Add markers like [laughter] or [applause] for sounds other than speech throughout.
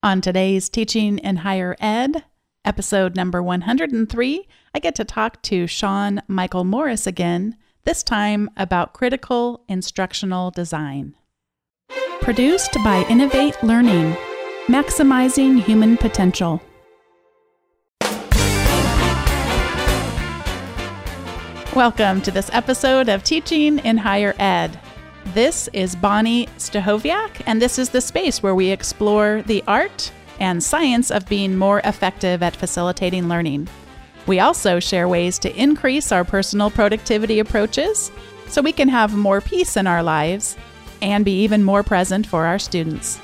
On today's Teaching in Higher Ed, episode number 103, I get to talk to Sean Michael Morris again, this time about critical instructional design. Produced by Innovate Learning, maximizing human potential. Welcome to this episode of Teaching in Higher Ed. This is Bonnie Stachowiak, and this is the space where we explore the art and science of being more effective at facilitating learning. We also share ways to increase our personal productivity approaches so we can have more peace in our lives and be even more present for our students.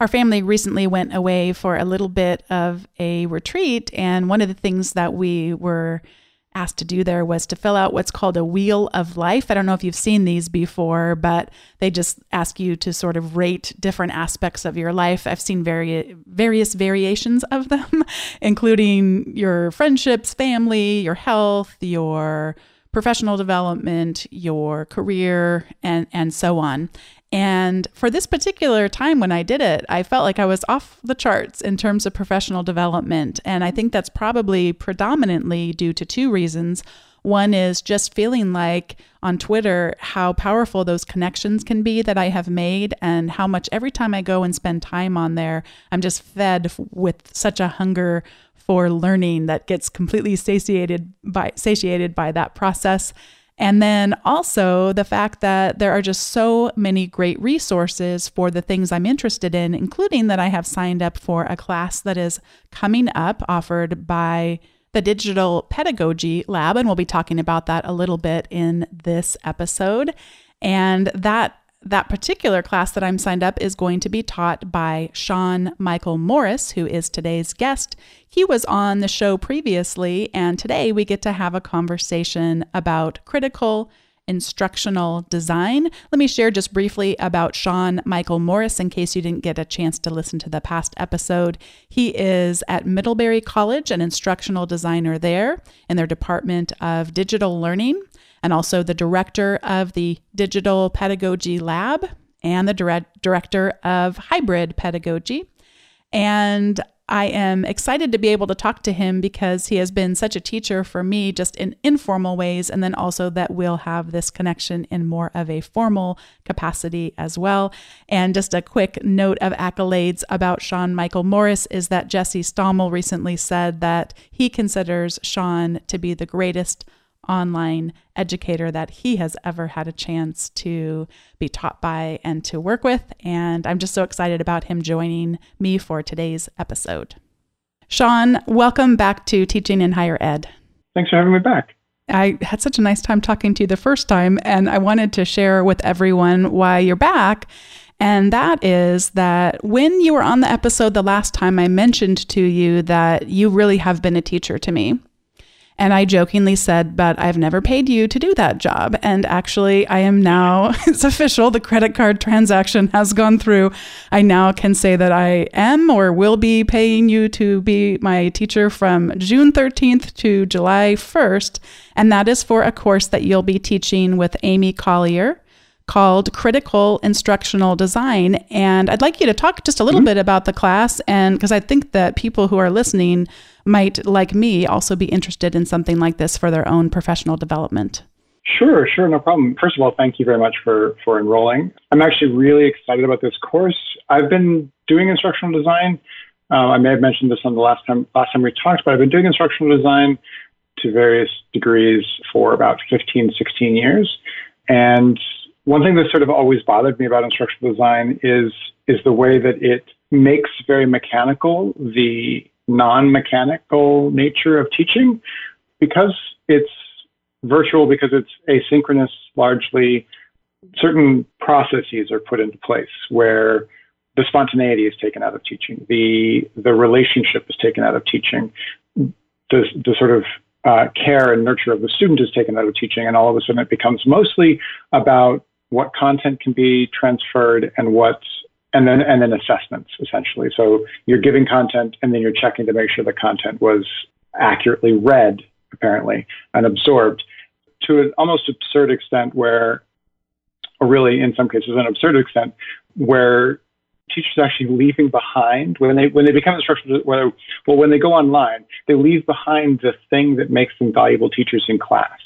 Our family recently went away for a little bit of a retreat, and one of the things that we were asked to do there was to fill out what's called a wheel of life. I don't know if you've seen these before, but they just ask you to sort of rate different aspects of your life. I've seen vari- various variations of them, [laughs] including your friendships, family, your health, your professional development, your career, and, and so on. And for this particular time when I did it, I felt like I was off the charts in terms of professional development. And I think that's probably predominantly due to two reasons. One is just feeling like on Twitter how powerful those connections can be that I have made, and how much every time I go and spend time on there, I'm just fed with such a hunger for learning that gets completely satiated by satiated by that process. And then also the fact that there are just so many great resources for the things I'm interested in, including that I have signed up for a class that is coming up offered by the Digital Pedagogy Lab. And we'll be talking about that a little bit in this episode. And that that particular class that I'm signed up is going to be taught by Sean Michael Morris, who is today's guest. He was on the show previously, and today we get to have a conversation about critical instructional design. Let me share just briefly about Sean Michael Morris in case you didn't get a chance to listen to the past episode. He is at Middlebury College, an instructional designer there in their Department of Digital Learning and also the director of the Digital Pedagogy Lab and the direct, director of Hybrid Pedagogy. And I am excited to be able to talk to him because he has been such a teacher for me, just in informal ways, and then also that we'll have this connection in more of a formal capacity as well. And just a quick note of accolades about Sean Michael Morris is that Jesse Stommel recently said that he considers Sean to be the greatest online educator that he has ever had a chance to be taught by and to work with. And I'm just so excited about him joining me for today's episode. Sean, welcome back to Teaching in Higher Ed. Thanks for having me back. I had such a nice time talking to you the first time, and I wanted to share with everyone why you're back. And that is that when you were on the episode the last time, I mentioned to you that you really have been a teacher to me. And I jokingly said, but I've never paid you to do that job. And actually, I am now, [laughs] it's official, the credit card transaction has gone through. I now can say that I am or will be paying you to be my teacher from June 13th to July 1st. And that is for a course that you'll be teaching with Amy Collier called Critical Instructional Design. And I'd like you to talk just a little mm-hmm. bit about the class. And because I think that people who are listening might, like me, also be interested in something like this for their own professional development. Sure, sure, no problem. First of all, thank you very much for for enrolling. I'm actually really excited about this course. I've been doing instructional design. Uh, I may have mentioned this on the last time last time we talked, but I've been doing instructional design to various degrees for about 15, 16 years. And one thing that sort of always bothered me about instructional design is is the way that it makes very mechanical the non-mechanical nature of teaching because it's virtual because it's asynchronous largely. Certain processes are put into place where the spontaneity is taken out of teaching the the relationship is taken out of teaching the, the sort of uh, care and nurture of the student is taken out of teaching and all of a sudden it becomes mostly about what content can be transferred and what and then and then assessments essentially. So you're giving content and then you're checking to make sure the content was accurately read, apparently, and absorbed to an almost absurd extent where or really in some cases an absurd extent, where teachers are actually leaving behind when they when they become instructors well when they go online they leave behind the thing that makes them valuable teachers in class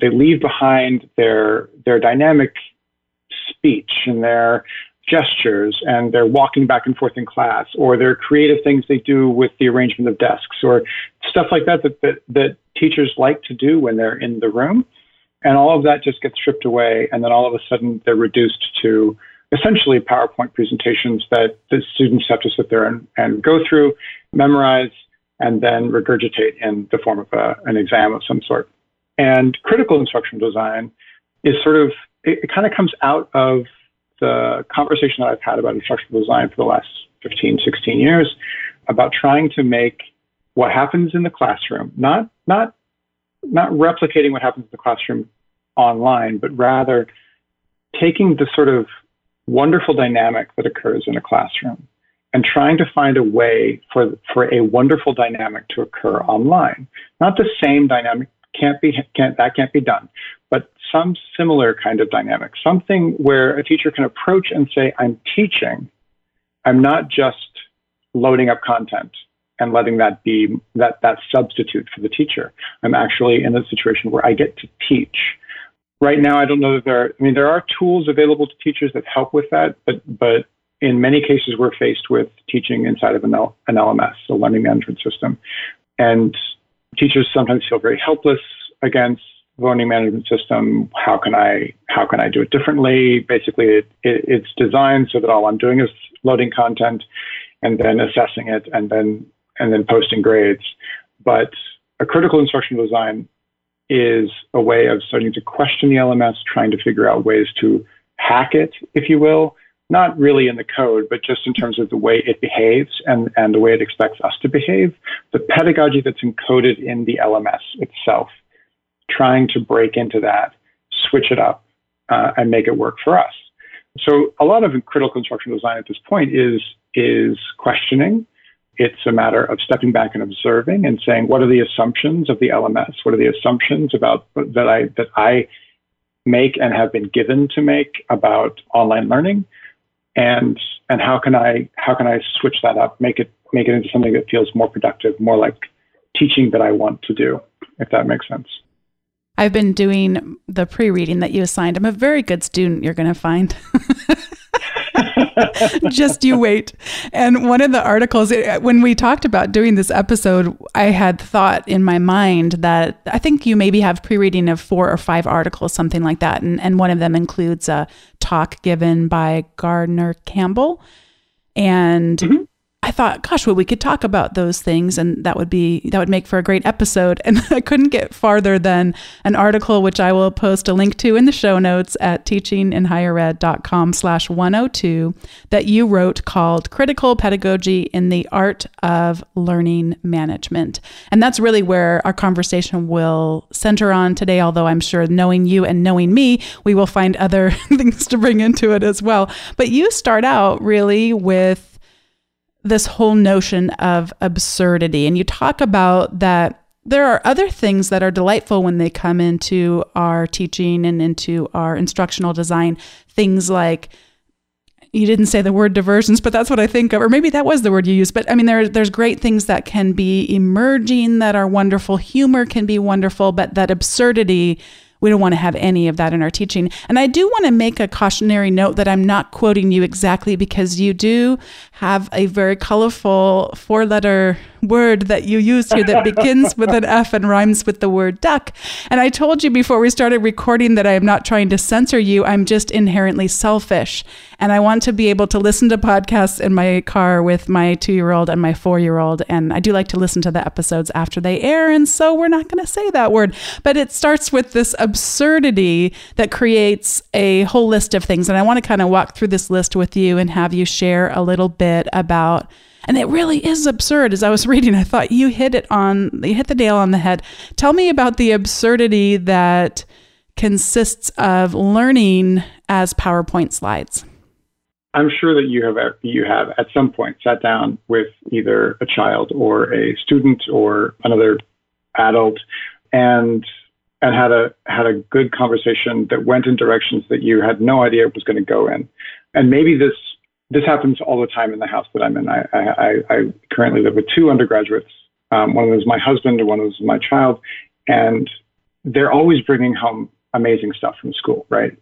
they leave behind their their dynamic speech and their gestures and they're walking back and forth in class or their creative things they do with the arrangement of desks or stuff like that that, that, that teachers like to do when they're in the room. And all of that just gets stripped away. And then all of a sudden they're reduced to essentially PowerPoint presentations that the students have to sit there and, and go through, memorize, and then regurgitate in the form of a, an exam of some sort. And critical instructional design is sort of, it, it kind of comes out of the conversation that I've had about instructional design for the last 15, 16 years about trying to make what happens in the classroom, not, not, not replicating what happens in the classroom online, but rather taking the sort of wonderful dynamic that occurs in a classroom and trying to find a way for, for a wonderful dynamic to occur online. Not the same dynamic can't be can't that can't be done, but some similar kind of dynamic, something where a teacher can approach and say, I'm teaching. I'm not just loading up content and letting that be that, that substitute for the teacher. I'm actually in a situation where I get to teach. Right now, I don't know that there are, I mean, there are tools available to teachers that help with that, but, but in many cases, we're faced with teaching inside of an, L, an LMS, a learning management system. And teachers sometimes feel very helpless against learning management system. How can I how can I do it differently? Basically, it, it, it's designed so that all I'm doing is loading content and then assessing it and then and then posting grades. But a critical instructional design is a way of starting to question the LMS, trying to figure out ways to hack it, if you will, not really in the code, but just in terms of the way it behaves and, and the way it expects us to behave, the pedagogy that's encoded in the LMS itself trying to break into that, switch it up, uh, and make it work for us. So a lot of critical instructional design at this point is is questioning. It's a matter of stepping back and observing and saying, what are the assumptions of the LMS? What are the assumptions about that I that I make and have been given to make about online learning? And and how can I how can I switch that up, make it make it into something that feels more productive, more like teaching that I want to do, if that makes sense. I've been doing the pre reading that you assigned. I'm a very good student, you're going to find. [laughs] Just you wait. And one of the articles, when we talked about doing this episode, I had thought in my mind that I think you maybe have pre reading of four or five articles, something like that. And, and one of them includes a talk given by Gardner Campbell. And mm-hmm. I thought, gosh, well, we could talk about those things and that would be, that would make for a great episode. And [laughs] I couldn't get farther than an article, which I will post a link to in the show notes at teachinginhighered.com slash 102 that you wrote called Critical Pedagogy in the Art of Learning Management. And that's really where our conversation will center on today, although I'm sure knowing you and knowing me, we will find other [laughs] things to bring into it as well. But you start out really with this whole notion of absurdity. And you talk about that there are other things that are delightful when they come into our teaching and into our instructional design. Things like, you didn't say the word diversions, but that's what I think of, or maybe that was the word you used. But I mean, there, there's great things that can be emerging that are wonderful. Humor can be wonderful, but that absurdity we don't want to have any of that in our teaching. And I do want to make a cautionary note that I'm not quoting you exactly because you do have a very colorful four letter word that you use here that begins with an F and rhymes with the word duck. And I told you before we started recording that I am not trying to censor you. I'm just inherently selfish. And I want to be able to listen to podcasts in my car with my two year old and my four year old. And I do like to listen to the episodes after they air. And so we're not going to say that word. But it starts with this absurdity that creates a whole list of things. And I want to kind of walk through this list with you and have you share a little bit about and it really is absurd. As I was reading, I thought you hit it on, you hit the nail on the head. Tell me about the absurdity that consists of learning as PowerPoint slides. I'm sure that you have you have at some point sat down with either a child or a student or another adult and and had a had a good conversation that went in directions that you had no idea it was going to go in. And maybe this this happens all the time in the house that I'm in. I I, I currently live with two undergraduates. Um, one of them is my husband, and one of them is my child, and they're always bringing home amazing stuff from school, right?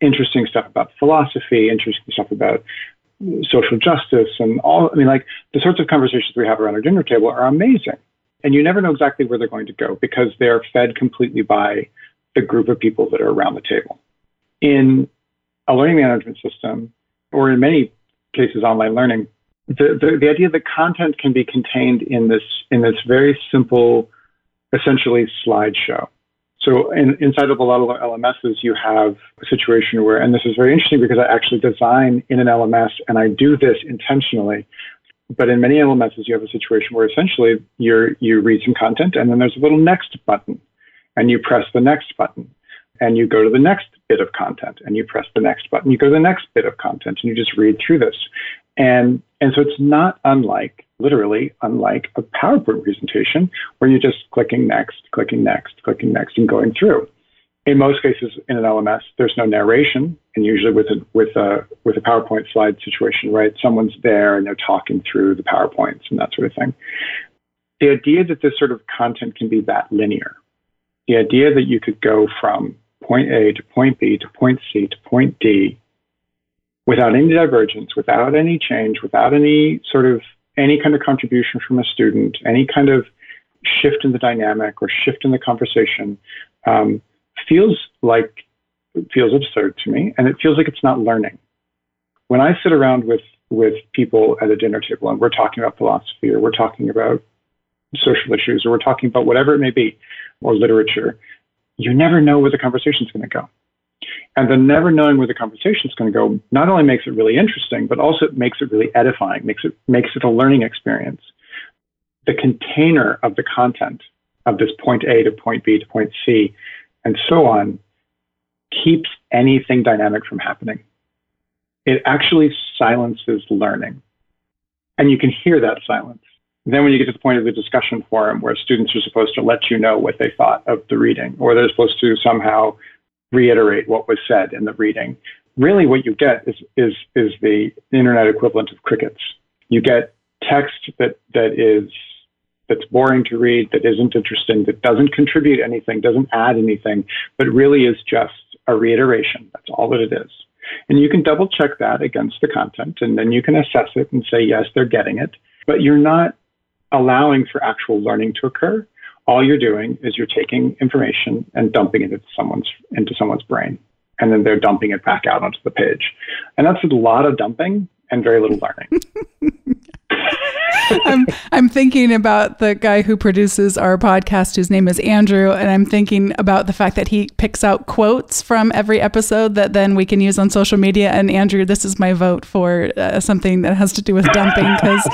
Interesting stuff about philosophy, interesting stuff about social justice, and all. I mean, like the sorts of conversations we have around our dinner table are amazing. And you never know exactly where they're going to go because they're fed completely by the group of people that are around the table. In a learning management system, or in many cases, online learning, the, the, the idea that content can be contained in this in this very simple, essentially slideshow. So in, inside of a lot of LMSs, you have a situation where, and this is very interesting because I actually design in an LMS and I do this intentionally. But in many LMSs, you have a situation where essentially you you read some content and then there's a little next button and you press the next button and you go to the next bit of content and you press the next button. You go to the next bit of content and you just read through this. And, and so it's not unlike, literally unlike a PowerPoint presentation where you're just clicking next, clicking next, clicking next and going through in most cases in an LMS, there's no narration, and usually with a with a with a PowerPoint slide situation, right? Someone's there and they're talking through the PowerPoints and that sort of thing. The idea that this sort of content can be that linear, the idea that you could go from point A to point B to point C to point D without any divergence, without any change, without any sort of any kind of contribution from a student, any kind of shift in the dynamic or shift in the conversation. Um, feels like feels absurd to me, and it feels like it's not learning. When I sit around with with people at a dinner table and we're talking about philosophy or we're talking about social issues or we're talking about whatever it may be or literature, you never know where the conversation is going to go. And the never knowing where the conversation is going to go not only makes it really interesting, but also makes it really edifying, makes it makes it a learning experience. The container of the content of this point A to point B to point C and so on keeps anything dynamic from happening. It actually silences learning. And you can hear that silence. Then, when you get to the point of the discussion forum where students are supposed to let you know what they thought of the reading, or they're supposed to somehow reiterate what was said in the reading, really what you get is, is, is the internet equivalent of crickets. You get text that, that is that's boring to read, that isn't interesting, that doesn't contribute anything, doesn't add anything, but really is just a reiteration. That's all that it is. And you can double check that against the content, and then you can assess it and say, yes, they're getting it. But you're not allowing for actual learning to occur. All you're doing is you're taking information and dumping it into someone's into someone's brain, and then they're dumping it back out onto the page. And that's a lot of dumping and very little learning. [laughs] [laughs] I'm I'm thinking about the guy who produces our podcast, whose name is Andrew, and I'm thinking about the fact that he picks out quotes from every episode that then we can use on social media. And Andrew, this is my vote for uh, something that has to do with dumping, because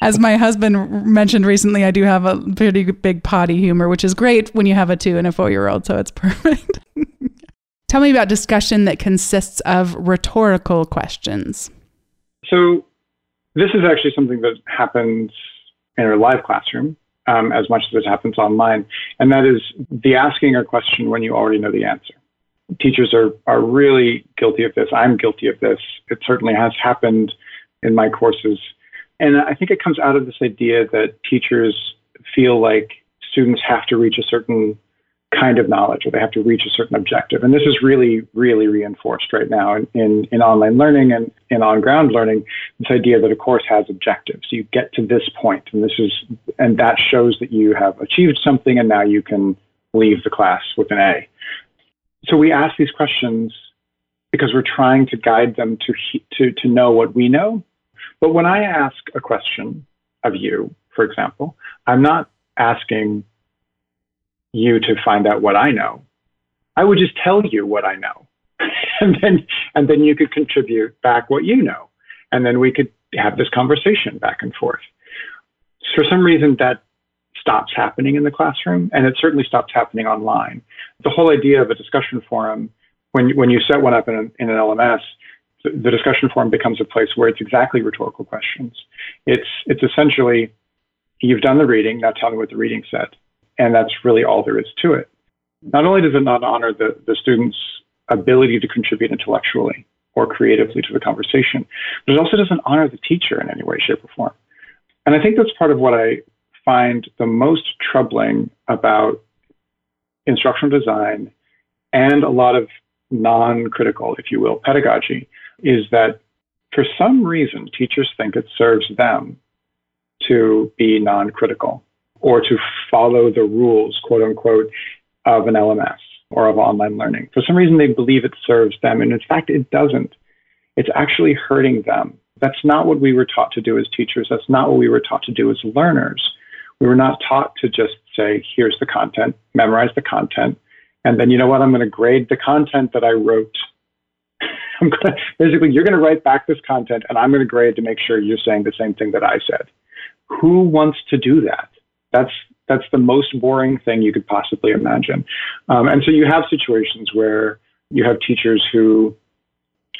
as my husband mentioned recently, I do have a pretty big potty humor, which is great when you have a two and a four year old, so it's [laughs] perfect. Tell me about discussion that consists of rhetorical questions. So this is actually something that happens in a live classroom um, as much as it happens online, and that is the asking a question when you already know the answer. Teachers are, are really guilty of this. I'm guilty of this. It certainly has happened in my courses. And I think it comes out of this idea that teachers feel like students have to reach a certain kind of knowledge or they have to reach a certain objective. And this is really, really reinforced right now in, in, in online learning and in on ground learning, this idea that a course has objectives. You get to this point and this is and that shows that you have achieved something and now you can leave the class with an A. So we ask these questions because we're trying to guide them to to to know what we know. But when I ask a question of you, for example, I'm not asking you to find out what I know. I would just tell you what I know. [laughs] and then and then you could contribute back what you know. And then we could have this conversation back and forth. For some reason that stops happening in the classroom and it certainly stops happening online. The whole idea of a discussion forum when when you set one up in, an, in an LMS the discussion forum becomes a place where it's exactly rhetorical questions. It's it's essentially you've done the reading, now tell me what the reading said and that's really all there is to it. not only does it not honor the, the student's ability to contribute intellectually or creatively to the conversation, but it also doesn't honor the teacher in any way, shape, or form. And I think that's part of what I find the most troubling about instructional design and a lot of non critical, if you will, pedagogy is that for some reason teachers think it serves them to be non critical or to follow the rules, quote unquote, of an LMS or of online learning. For some reason, they believe it serves them. And in fact, it doesn't. It's actually hurting them. That's not what we were taught to do as teachers. That's not what we were taught to do as learners. We were not taught to just say, here's the content, memorize the content, and then you know what? I'm going to grade the content that I wrote. [laughs] I'm going to, basically, you're going to write back this content, and I'm going to grade to make sure you're saying the same thing that I said. Who wants to do that? That's that's the most boring thing you could possibly imagine. Um, and so you have situations where you have teachers who,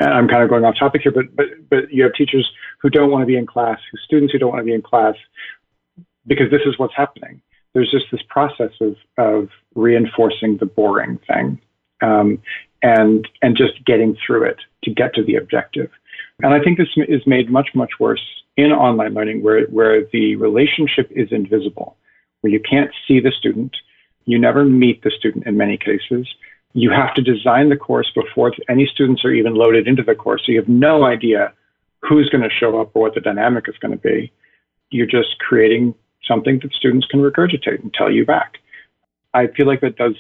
and I'm kind of going off topic here, but but but you have teachers who don't want to be in class, who students who don't want to be in class, because this is what's happening. There's just this process of of reinforcing the boring thing, um, and and just getting through it to get to the objective. And I think this is made much much worse in online learning, where where the relationship is invisible where you can't see the student. You never meet the student in many cases. You have to design the course before any students are even loaded into the course. So you have no idea who's going to show up or what the dynamic is going to be. You're just creating something that students can regurgitate and tell you back. I feel like that does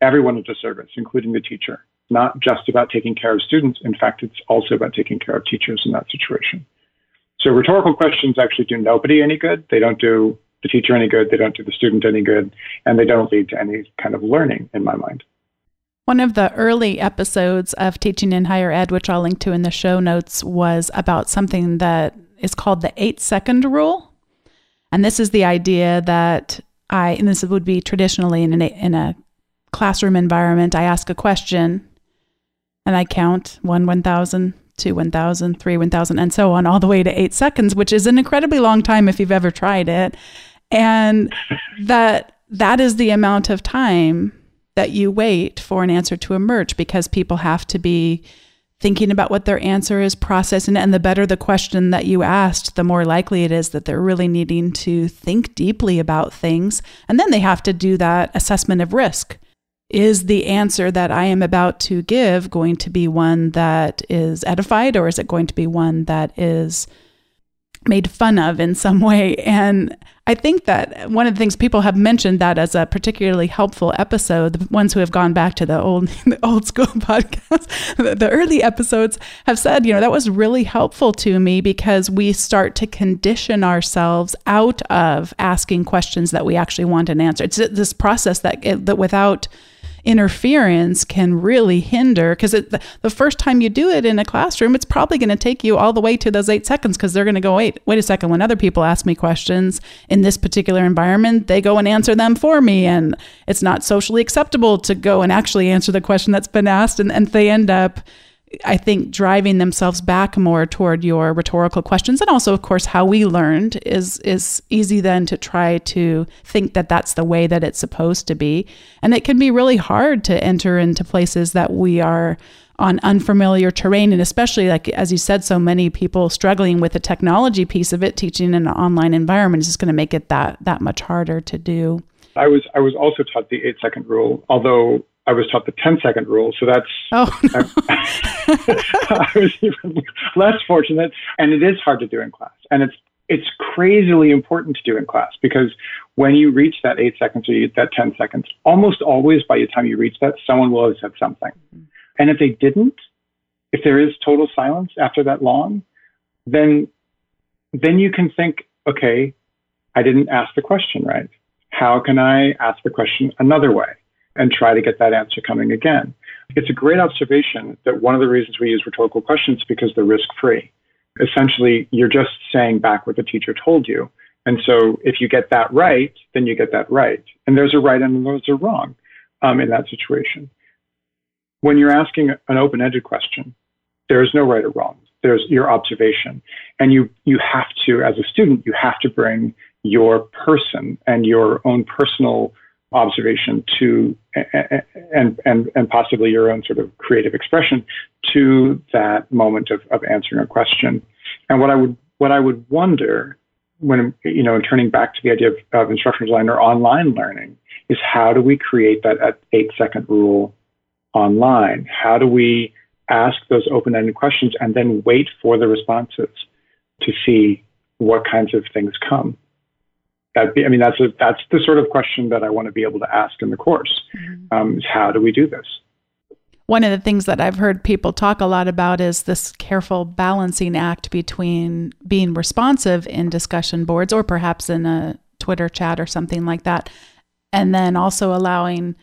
everyone a disservice, including the teacher. Not just about taking care of students. In fact, it's also about taking care of teachers in that situation. So rhetorical questions actually do nobody any good. They don't do the teacher any good, they don't do the student any good, and they don't lead to any kind of learning in my mind. One of the early episodes of Teaching in Higher Ed, which I'll link to in the show notes, was about something that is called the eight second rule. And this is the idea that I, and this would be traditionally in, an, in a classroom environment, I ask a question and I count one, 1,000, two 1000 three 1000 and so on all the way to eight seconds which is an incredibly long time if you've ever tried it and [laughs] that that is the amount of time that you wait for an answer to emerge because people have to be thinking about what their answer is, processing it, and the better the question that you asked, the more likely it is that they're really needing to think deeply about things. And then they have to do that assessment of risk. Is the answer that I am about to give going to be one that is edified, or is it going to be one that is made fun of in some way. And I think that one of the things people have mentioned that as a particularly helpful episode, the ones who have gone back to the old [laughs] the old school [laughs] podcast, the, the early episodes have said, you know, that was really helpful to me because we start to condition ourselves out of asking questions that we actually want an answer. It's this process that that without interference can really hinder because the first time you do it in a classroom it's probably going to take you all the way to those eight seconds because they're going to go wait wait a second when other people ask me questions in this particular environment they go and answer them for me and it's not socially acceptable to go and actually answer the question that's been asked and, and they end up I think driving themselves back more toward your rhetorical questions, and also, of course, how we learned is is easy then to try to think that that's the way that it's supposed to be, and it can be really hard to enter into places that we are on unfamiliar terrain, and especially like as you said, so many people struggling with the technology piece of it, teaching in an online environment is just going to make it that that much harder to do. I was I was also taught the eight second rule, although I was taught the 10 second rule. So that's, oh, no. [laughs] I, [laughs] I was even less fortunate. And it is hard to do in class. And it's, it's crazily important to do in class because when you reach that eight seconds or you get that 10 seconds, almost always by the time you reach that, someone will have said something. Mm-hmm. And if they didn't, if there is total silence after that long, then, then you can think, okay, I didn't ask the question right. How can I ask the question another way? And try to get that answer coming again. It's a great observation that one of the reasons we use rhetorical questions is because they're risk free. Essentially, you're just saying back what the teacher told you. And so if you get that right, then you get that right. And there's a right and there's a wrong um, in that situation. When you're asking an open ended question, there is no right or wrong. There's your observation. And you, you have to, as a student, you have to bring your person and your own personal observation to and and and possibly your own sort of creative expression to that moment of, of answering a question. And what I would what I would wonder when you know turning back to the idea of, of instructional design or online learning is how do we create that eight second rule online? How do we ask those open ended questions and then wait for the responses to see what kinds of things come? That be, I mean, that's a, that's the sort of question that I want to be able to ask in the course. Mm-hmm. Um, is how do we do this? One of the things that I've heard people talk a lot about is this careful balancing act between being responsive in discussion boards or perhaps in a Twitter chat or something like that, and then also allowing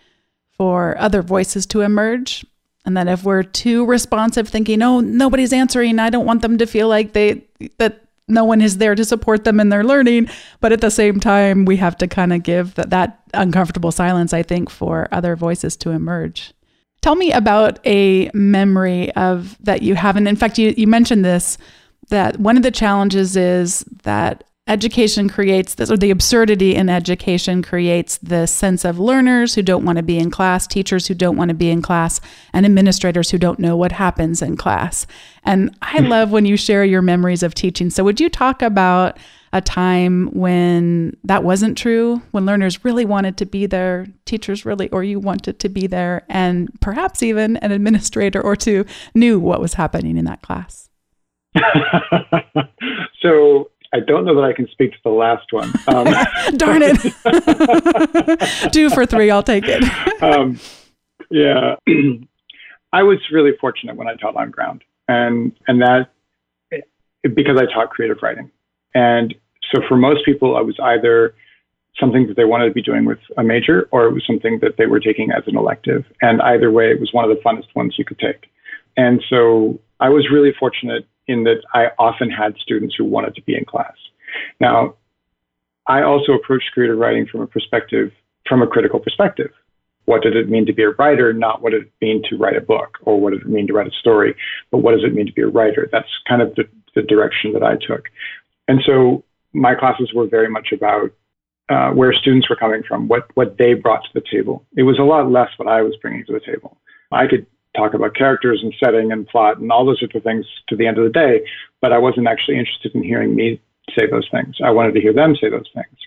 for other voices to emerge. And that if we're too responsive, thinking, "Oh, nobody's answering," I don't want them to feel like they that no one is there to support them in their learning. But at the same time, we have to kind of give that, that uncomfortable silence, I think, for other voices to emerge. Tell me about a memory of that you have. And in fact, you, you mentioned this that one of the challenges is that education creates this, or the absurdity in education creates the sense of learners who don't want to be in class, teachers who don't want to be in class, and administrators who don't know what happens in class. And I hmm. love when you share your memories of teaching. So, would you talk about a time when that wasn't true, when learners really wanted to be there, teachers really, or you wanted to be there, and perhaps even an administrator or two knew what was happening in that class? [laughs] so I don't know that I can speak to the last one. Um, [laughs] Darn it. [laughs] Two for three, I'll take it. [laughs] um, yeah. [clears throat] I was really fortunate when I taught on ground. And, and that because I taught creative writing. And so for most people, I was either something that they wanted to be doing with a major or it was something that they were taking as an elective. And either way, it was one of the funnest ones you could take. And so I was really fortunate in that I often had students who wanted to be in class. Now, I also approached creative writing from a perspective, from a critical perspective. What did it mean to be a writer? Not what did it mean to write a book or what did it mean to write a story, but what does it mean to be a writer? That's kind of the, the direction that I took. And so my classes were very much about uh, where students were coming from, what, what they brought to the table. It was a lot less what I was bringing to the table. I could talk about characters and setting and plot and all those sorts of things to the end of the day. But I wasn't actually interested in hearing me say those things. I wanted to hear them say those things.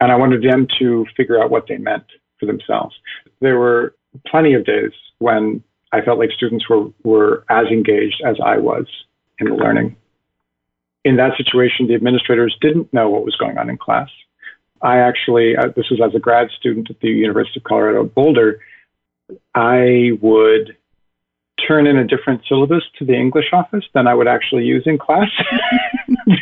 And I wanted them to figure out what they meant for themselves. There were plenty of days when I felt like students were, were as engaged as I was in the learning. In that situation, the administrators didn't know what was going on in class. I actually, uh, this was as a grad student at the University of Colorado Boulder, I would turn in a different syllabus to the English office than I would actually use in class. [laughs]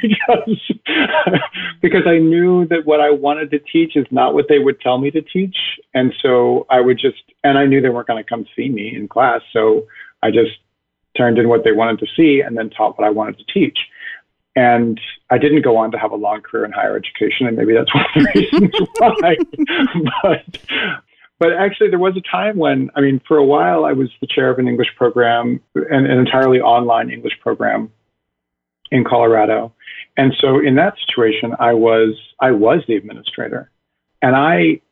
Because [laughs] because I knew that what I wanted to teach is not what they would tell me to teach. And so I would just and I knew they weren't going to come see me in class. So I just turned in what they wanted to see and then taught what I wanted to teach. And I didn't go on to have a long career in higher education, and maybe that's one of the [laughs] reasons why. but but actually, there was a time when, I mean, for a while, I was the chair of an English program, an, an entirely online English program in Colorado. And so in that situation, I was I was the administrator, and I,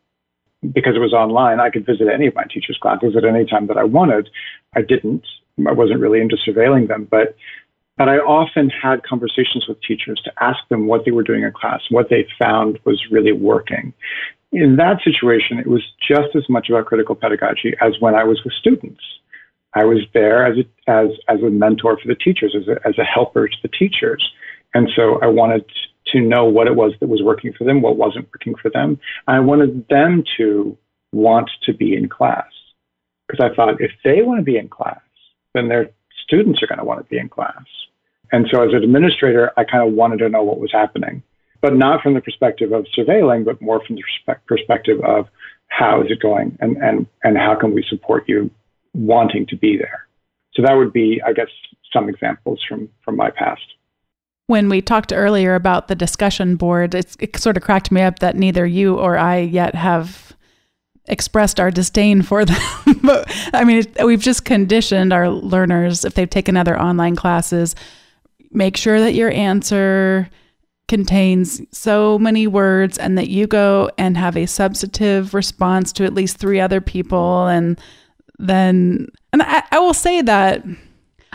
because it was online, I could visit any of my teachers' classes at any time that I wanted. I didn't. I wasn't really into surveilling them, but but I often had conversations with teachers to ask them what they were doing in class, what they found was really working in that situation, it was just as much about critical pedagogy as when I was with students. I was there as a, as, as a mentor for the teachers, as a, as a helper to the teachers. And so I wanted to know what it was that was working for them, what wasn't working for them. I wanted them to want to be in class. Because I thought if they want to be in class, then their students are going to want to be in class. And so as an administrator, I kind of wanted to know what was happening but not from the perspective of surveilling, but more from the perspective of how is it going and, and, and how can we support you wanting to be there. So that would be, I guess, some examples from, from my past. When we talked earlier about the discussion board, it sort of cracked me up that neither you or I yet have expressed our disdain for them. [laughs] but I mean, we've just conditioned our learners, if they've taken other online classes, make sure that your answer contains so many words and that you go and have a substantive response to at least three other people and then and I, I will say that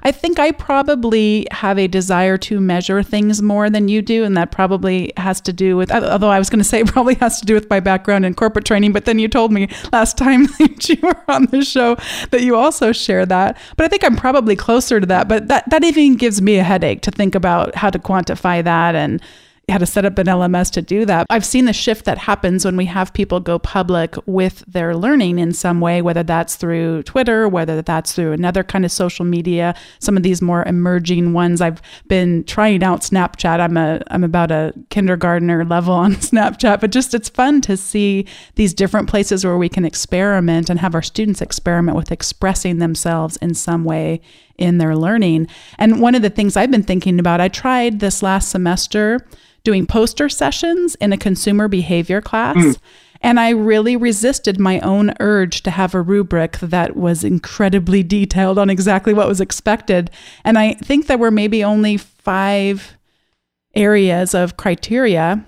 I think I probably have a desire to measure things more than you do. And that probably has to do with, although I was going to say [laughs] it probably has to do with my background in corporate training. But then you told me last [laughs] time that you were on the show that you also share that. But I think I'm probably closer to that. But that, that even gives me a headache to think about how to quantify that and how to set up an LMS to do that. I've seen the shift that happens when we have people go public with their learning in some way, whether that's through Twitter, whether that's through another kind of social media, some of these more emerging ones. I've been trying out Snapchat. I'm a I'm about a kindergartner level on [laughs] Snapchat, but just it's fun to see these different places where we can experiment and have our students experiment with expressing themselves in some way in their learning. And one of the things I've been thinking about, I tried this last semester doing poster sessions in a consumer behavior class. Mm. And I really resisted my own urge to have a rubric that was incredibly detailed on exactly what was expected. And I think there were maybe only five areas of criteria.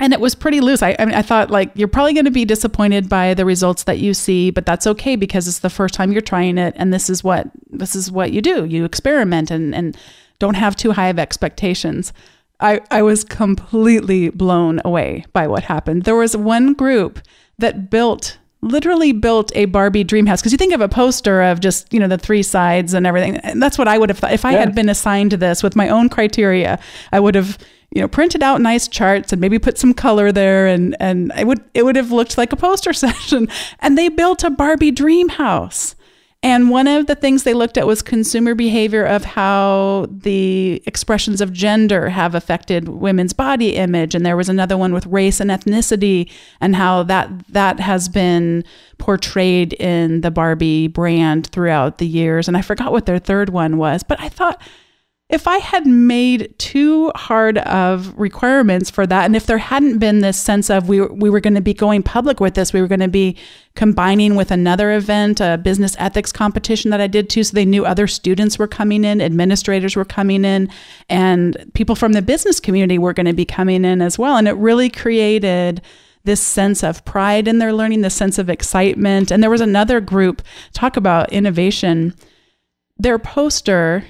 And it was pretty loose. I, I, mean, I thought, like, you're probably going to be disappointed by the results that you see, but that's okay because it's the first time you're trying it, and this is what this is what you do. You experiment and and don't have too high of expectations. I, I was completely blown away by what happened. There was one group that built literally built a Barbie dream house because you think of a poster of just you know the three sides and everything and that's what I would have thought if I yeah. had been assigned to this with my own criteria I would have you know printed out nice charts and maybe put some color there and and it would it would have looked like a poster [laughs] session and they built a Barbie dream house and one of the things they looked at was consumer behavior of how the expressions of gender have affected women's body image. And there was another one with race and ethnicity and how that that has been portrayed in the Barbie brand throughout the years. And I forgot what their third one was, but I thought if I had made too hard of requirements for that, and if there hadn't been this sense of we, we were going to be going public with this, we were going to be combining with another event, a business ethics competition that I did too. So they knew other students were coming in, administrators were coming in, and people from the business community were going to be coming in as well. And it really created this sense of pride in their learning, this sense of excitement. And there was another group, talk about innovation. Their poster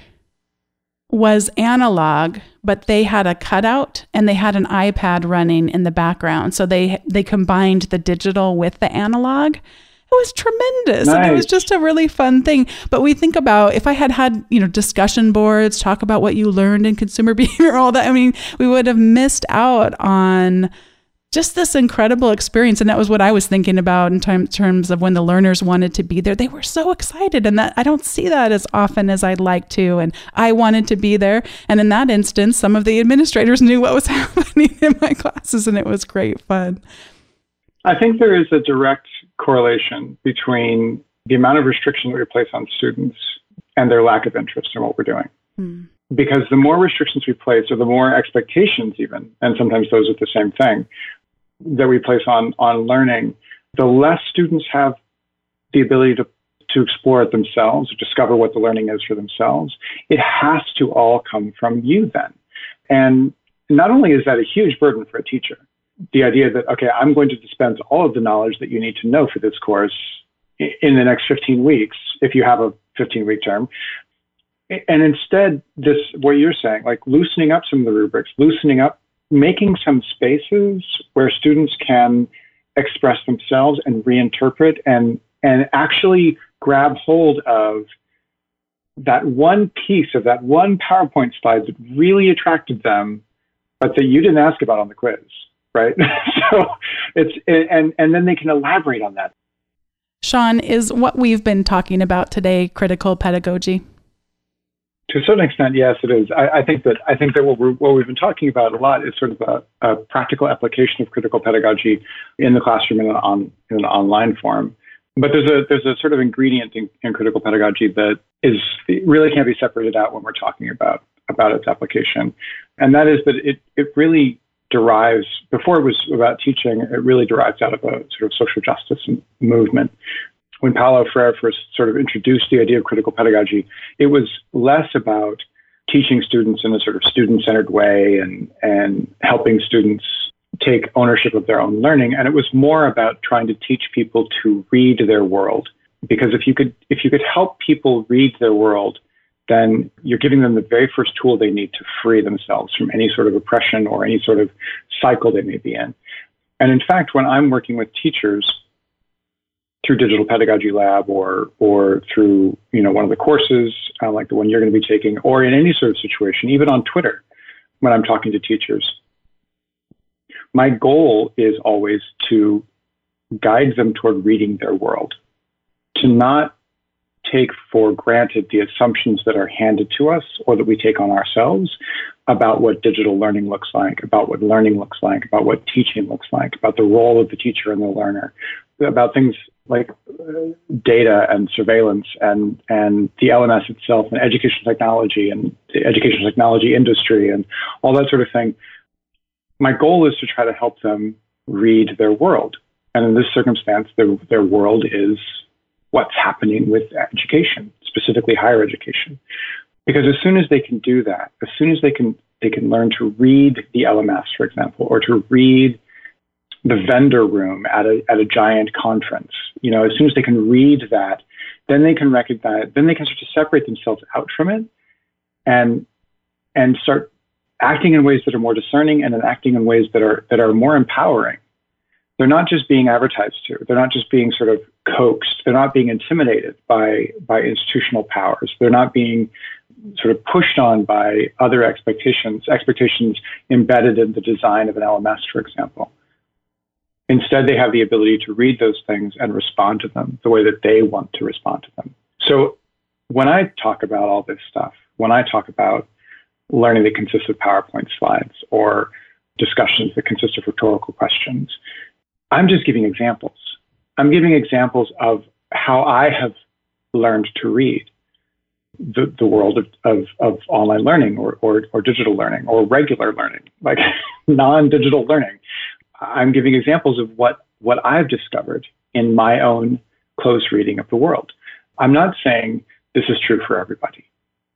was analog, but they had a cutout and they had an iPad running in the background. So they they combined the digital with the analog. It was tremendous. Nice. And it was just a really fun thing. But we think about if I had had, you know, discussion boards, talk about what you learned in consumer [laughs] behavior, all that. I mean, we would have missed out on just this incredible experience. And that was what i was thinking about in terms of when the learners wanted to be there. They were so excited. And that i don't see that as often as i'd like to. And i wanted to be there. And in that instance some of the administrators knew what was [laughs] happening in my classes and it was great fun. I think there is a direct correlation between the amount of restriction that we place on students and their lack of interest in what we're doing. Mm. because the more restrictions we place or the more expectations even and sometimes those are the same thing that we place on, on learning, the less students have the ability to, to explore it themselves, discover what the learning is for themselves, it has to all come from you then. And not only is that a huge burden for a teacher, the idea that, okay, I'm going to dispense all of the knowledge that you need to know for this course in the next 15 weeks, if you have a 15 week term. And instead, this, what you're saying, like loosening up some of the rubrics, loosening up making some spaces where students can express themselves and reinterpret and and actually grab hold of that one piece of that one PowerPoint slide that really attracted them, but that you didn't ask about on the quiz, right? [laughs] so it's and and then they can elaborate on that. Sean, is what we've been talking about today critical pedagogy? To a certain extent, yes, it is. I, I think that I think that what, we what we've been talking about a lot is sort of a, a, practical application of critical pedagogy in the classroom in an, on, in an online form. But there's a there's a sort of ingredient in, in critical pedagogy that is really can't be separated out when we're talking about about its application, and that is that it it really derives before it was about teaching. It really derives out of a sort of social justice movement when Paulo Freire first sort of introduced the idea of critical pedagogy, it was less about teaching students in a sort of student centered way and, and helping students take ownership of their own learning. And it was more about trying to teach people to read their world. Because if you could, if you could help people read their world, then you're giving them the very first tool they need to free themselves from any sort of oppression or any sort of cycle they may be in. And in fact, when I'm working with teachers through Digital Pedagogy Lab or or through you know one of the courses uh, like the one you're going to be taking, or in any sort of situation, even on Twitter, when I'm talking to teachers, my goal is always to guide them toward reading their world, to not take for granted the assumptions that are handed to us or that we take on ourselves about what digital learning looks like, about what learning looks like, about what teaching looks like, about the role of the teacher and the learner, about things like uh, data and surveillance and, and the LMS itself and education technology and the education technology industry and all that sort of thing. My goal is to try to help them read their world. And in this circumstance, their, their world is what's happening with education, specifically higher education. Because as soon as they can do that, as soon as they can they can learn to read the LMS, for example, or to read the vendor room at a at a giant conference, you know, as soon as they can read that, then they can recognize, then they can start to separate themselves out from it, and and start acting in ways that are more discerning and then acting in ways that are that are more empowering they're not just being advertised to. They're not just being sort of coaxed. They're not being intimidated by by institutional powers. They're not being sort of pushed on by other expectations, expectations embedded in the design of an LMS, for example. Instead, they have the ability to read those things and respond to them the way that they want to respond to them. So when I talk about all this stuff, when I talk about learning that consists of PowerPoint slides or discussions that consist of rhetorical questions, I'm just giving examples. I'm giving examples of how I have learned to read the, the world of, of, of online learning or, or, or digital learning or regular learning, like [laughs] non digital learning. I'm giving examples of what, what I've discovered in my own close reading of the world. I'm not saying this is true for everybody.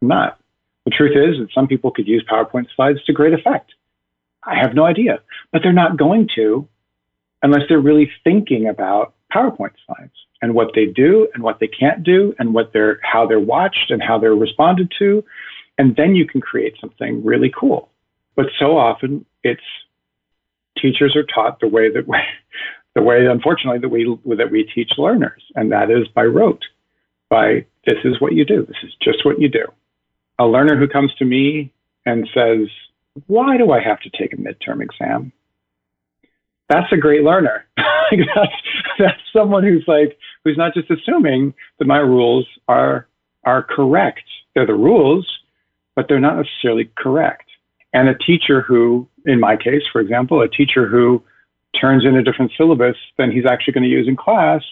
I'm not. The truth is that some people could use PowerPoint slides to great effect. I have no idea, but they're not going to unless they're really thinking about PowerPoint slides and what they do and what they can't do and what they're how they're watched and how they're responded to and then you can create something really cool but so often it's teachers are taught the way that we, the way unfortunately that we that we teach learners and that is by rote by this is what you do this is just what you do a learner who comes to me and says why do i have to take a midterm exam that's a great learner. [laughs] that's that's someone who's like who's not just assuming that my rules are are correct. They're the rules, but they're not necessarily correct. And a teacher who, in my case, for example, a teacher who turns in a different syllabus than he's actually going to use in class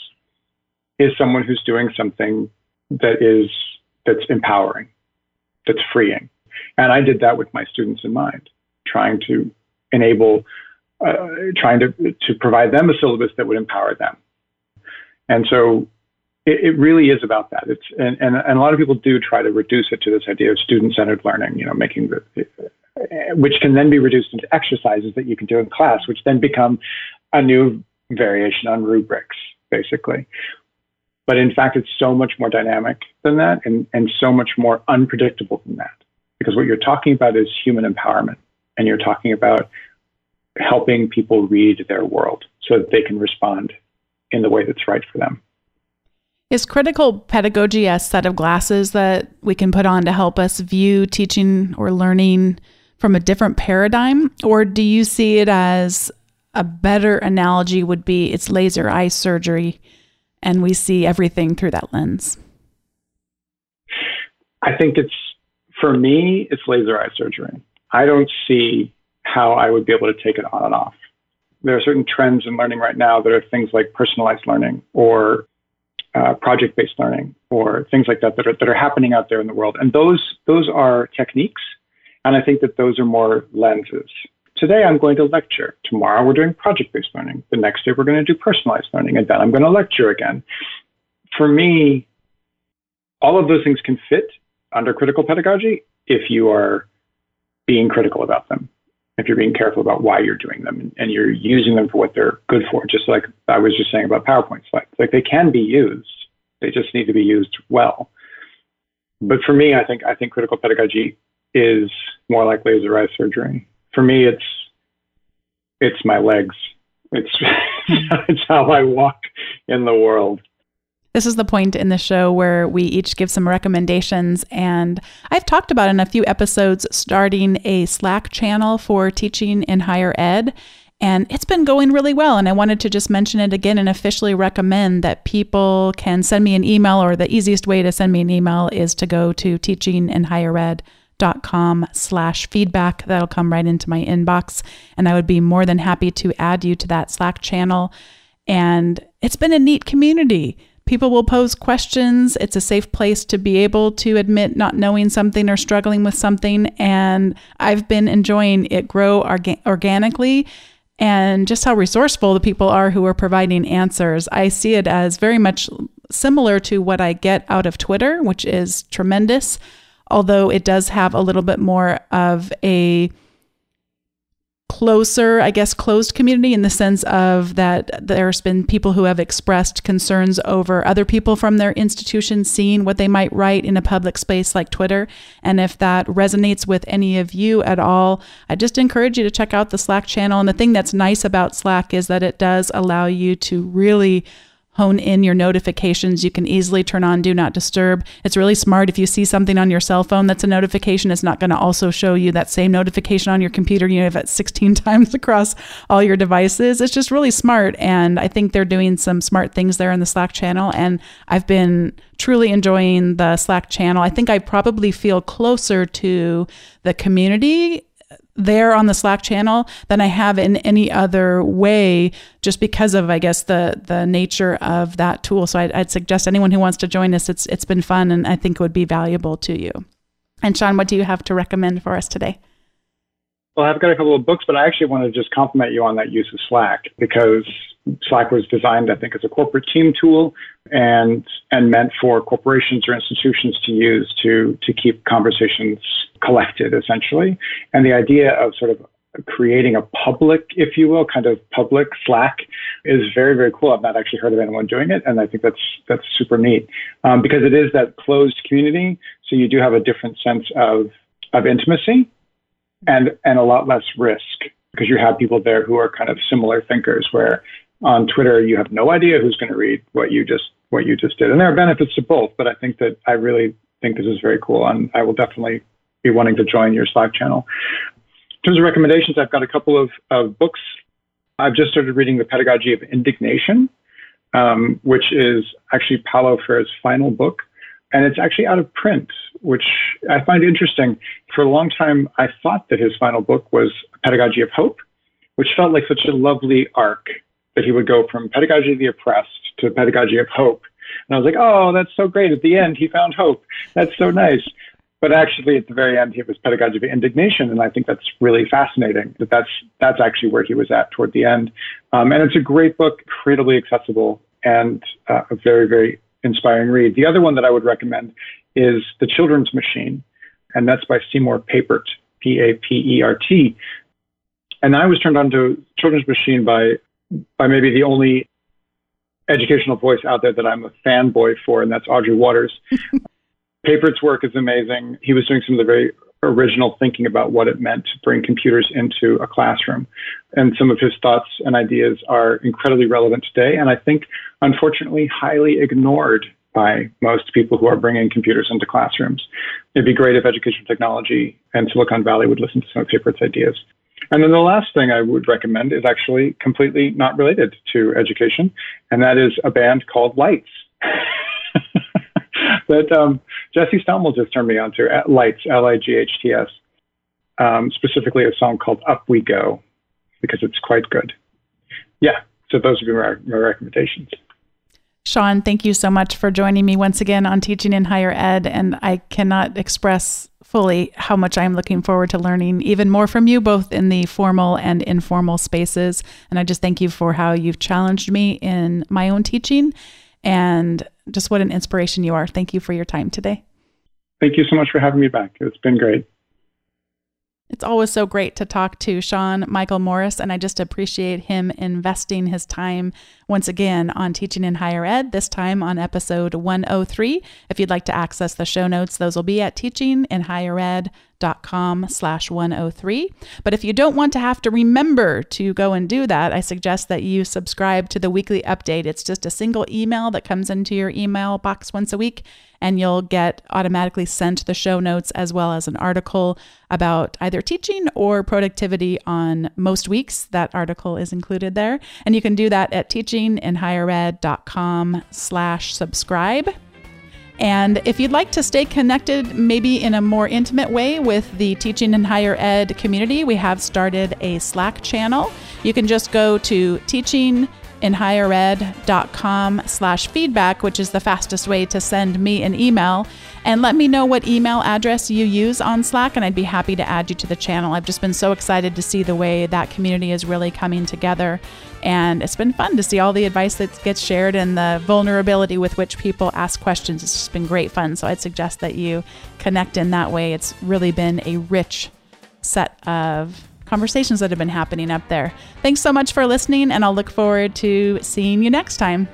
is someone who's doing something that is that's empowering, that's freeing. And I did that with my students in mind, trying to enable uh, trying to, to provide them a syllabus that would empower them. And so it, it really is about that. It's, and, and, and, a lot of people do try to reduce it to this idea of student-centered learning, you know, making the, which can then be reduced into exercises that you can do in class, which then become a new variation on rubrics, basically. But in fact, it's so much more dynamic than that and, and so much more unpredictable than that. Because what you're talking about is human empowerment. And you're talking about helping people read their world so that they can respond in the way that's right for them. Is critical pedagogy a set of glasses that we can put on to help us view teaching or learning from a different paradigm? Or do you see it as a better analogy would be it's laser eye surgery and we see everything through that lens? I think it's, for me, it's laser eye surgery. I don't see how I would be able to take it on and off. There are certain trends in learning right now that are things like personalized learning or uh, project-based learning or things like that that are, that are happening out there in the world. And those, those are techniques. And I think that those are more lenses. Today I'm going to lecture. Tomorrow we're doing project-based learning. The next day we're going to do personalized learning. And then I'm going to lecture again. For me, all of those things can fit under critical pedagogy if you are being critical about them, if you're being careful about why you're doing them and, and you're using them for what they're good for. Just like I was just saying about PowerPoint slides, like they can be used, they just need to be used well. But for me, I think I think critical pedagogy is more like laser eye surgery. For me, it's it's my legs. It's [laughs] it's how I walk in the world. This is the point in the show where we each give some recommendations. And I've talked about in a few episodes starting a Slack channel for teaching in higher ed. And it's been going really well. And I wanted to just mention it again and officially recommend that people can send me an email, or the easiest way to send me an email is to go to teachinginhighered.com slash feedback. That'll come right into my inbox. And I would be more than happy to add you to that Slack channel. And it's been a neat community People will pose questions. It's a safe place to be able to admit not knowing something or struggling with something. And I've been enjoying it grow orga- organically and just how resourceful the people are who are providing answers. I see it as very much similar to what I get out of Twitter, which is tremendous, although it does have a little bit more of a closer, I guess, closed community in the sense of that there's been people who have expressed concerns over other people from their institution seeing what they might write in a public space like Twitter. And if that resonates with any of you at all, I just encourage you to check out the Slack channel. And the thing that's nice about Slack is that it does allow you to really hone in your notifications. You can easily turn on do not disturb. It's really smart if you see something on your cell phone that's a notification, it's not going to also show you that same notification on your computer. You have it 16 [laughs] times across all your devices. It's just really smart. And I think they're doing some smart things there in the Slack channel. And I've been truly enjoying the Slack channel. I think I probably feel closer to the community there on the Slack channel than I have in any other way, just because of I guess the the nature of that tool. So I'd, I'd, suggest anyone who wants to join us. It's it's been fun, and I think it would be valuable to you. And Sean, what do you have to recommend for us today? Well, I've got a couple of books, but I actually want to just compliment you on that use of Slack because Slack was designed, I think, as a corporate team tool and and meant for corporations or institutions to use to to keep conversations collected, essentially. And the idea of sort of creating a public, if you will, kind of public Slack is very, very cool. I've not actually heard of anyone doing it, and I think that's that's super neat um, because it is that closed community. So you do have a different sense of of intimacy and and a lot less risk because you have people there who are kind of similar thinkers. Where on Twitter you have no idea who's going to read what you just what you just did, and there are benefits to both. But I think that I really think this is very cool, and I will definitely be wanting to join your Slack channel. In terms of recommendations, I've got a couple of, of books. I've just started reading The Pedagogy of Indignation, um, which is actually Paulo Freire's final book. And it's actually out of print, which I find interesting. For a long time, I thought that his final book was Pedagogy of Hope, which felt like such a lovely arc that he would go from Pedagogy of the Oppressed to Pedagogy of Hope. And I was like, oh, that's so great. At the end, he found hope. That's so nice. But actually, at the very end, it was pedagogy of indignation, and I think that's really fascinating. That that's that's actually where he was at toward the end, um, and it's a great book, incredibly accessible, and uh, a very very inspiring read. The other one that I would recommend is The Children's Machine, and that's by Seymour Papert, P A P E R T. And I was turned on to Children's Machine by by maybe the only educational voice out there that I'm a fanboy for, and that's Audrey Watters. [laughs] Papert's work is amazing. He was doing some of the very original thinking about what it meant to bring computers into a classroom. And some of his thoughts and ideas are incredibly relevant today. And I think, unfortunately, highly ignored by most people who are bringing computers into classrooms. It'd be great if education technology and Silicon Valley would listen to some of Papert's ideas. And then the last thing I would recommend is actually completely not related to education, and that is a band called Lights. [laughs] [laughs] that um, Jesse Stommel just turned me on to Lights, L I G H T S, um, specifically a song called Up We Go, because it's quite good. Yeah, so those would be my, my recommendations. Sean, thank you so much for joining me once again on Teaching in Higher Ed. And I cannot express fully how much I'm looking forward to learning even more from you, both in the formal and informal spaces. And I just thank you for how you've challenged me in my own teaching and just what an inspiration you are. Thank you for your time today. Thank you so much for having me back. It's been great. It's always so great to talk to Sean Michael Morris, and I just appreciate him investing his time once again on teaching in higher ed, this time on episode 103. If you'd like to access the show notes, those will be at teachinginhighered.com slash 103. But if you don't want to have to remember to go and do that, I suggest that you subscribe to the weekly update. It's just a single email that comes into your email box once a week and you'll get automatically sent the show notes as well as an article about either teaching or productivity on most weeks. That article is included there. And you can do that at teachinginhighered.com slash subscribe. And if you'd like to stay connected, maybe in a more intimate way with the teaching in higher ed community, we have started a Slack channel. You can just go to teaching in highered.com slash feedback, which is the fastest way to send me an email. And let me know what email address you use on Slack, and I'd be happy to add you to the channel. I've just been so excited to see the way that community is really coming together. And it's been fun to see all the advice that gets shared and the vulnerability with which people ask questions. It's just been great fun. So I'd suggest that you connect in that way. It's really been a rich set of conversations that have been happening up there. Thanks so much for listening, and I'll look forward to seeing you next time.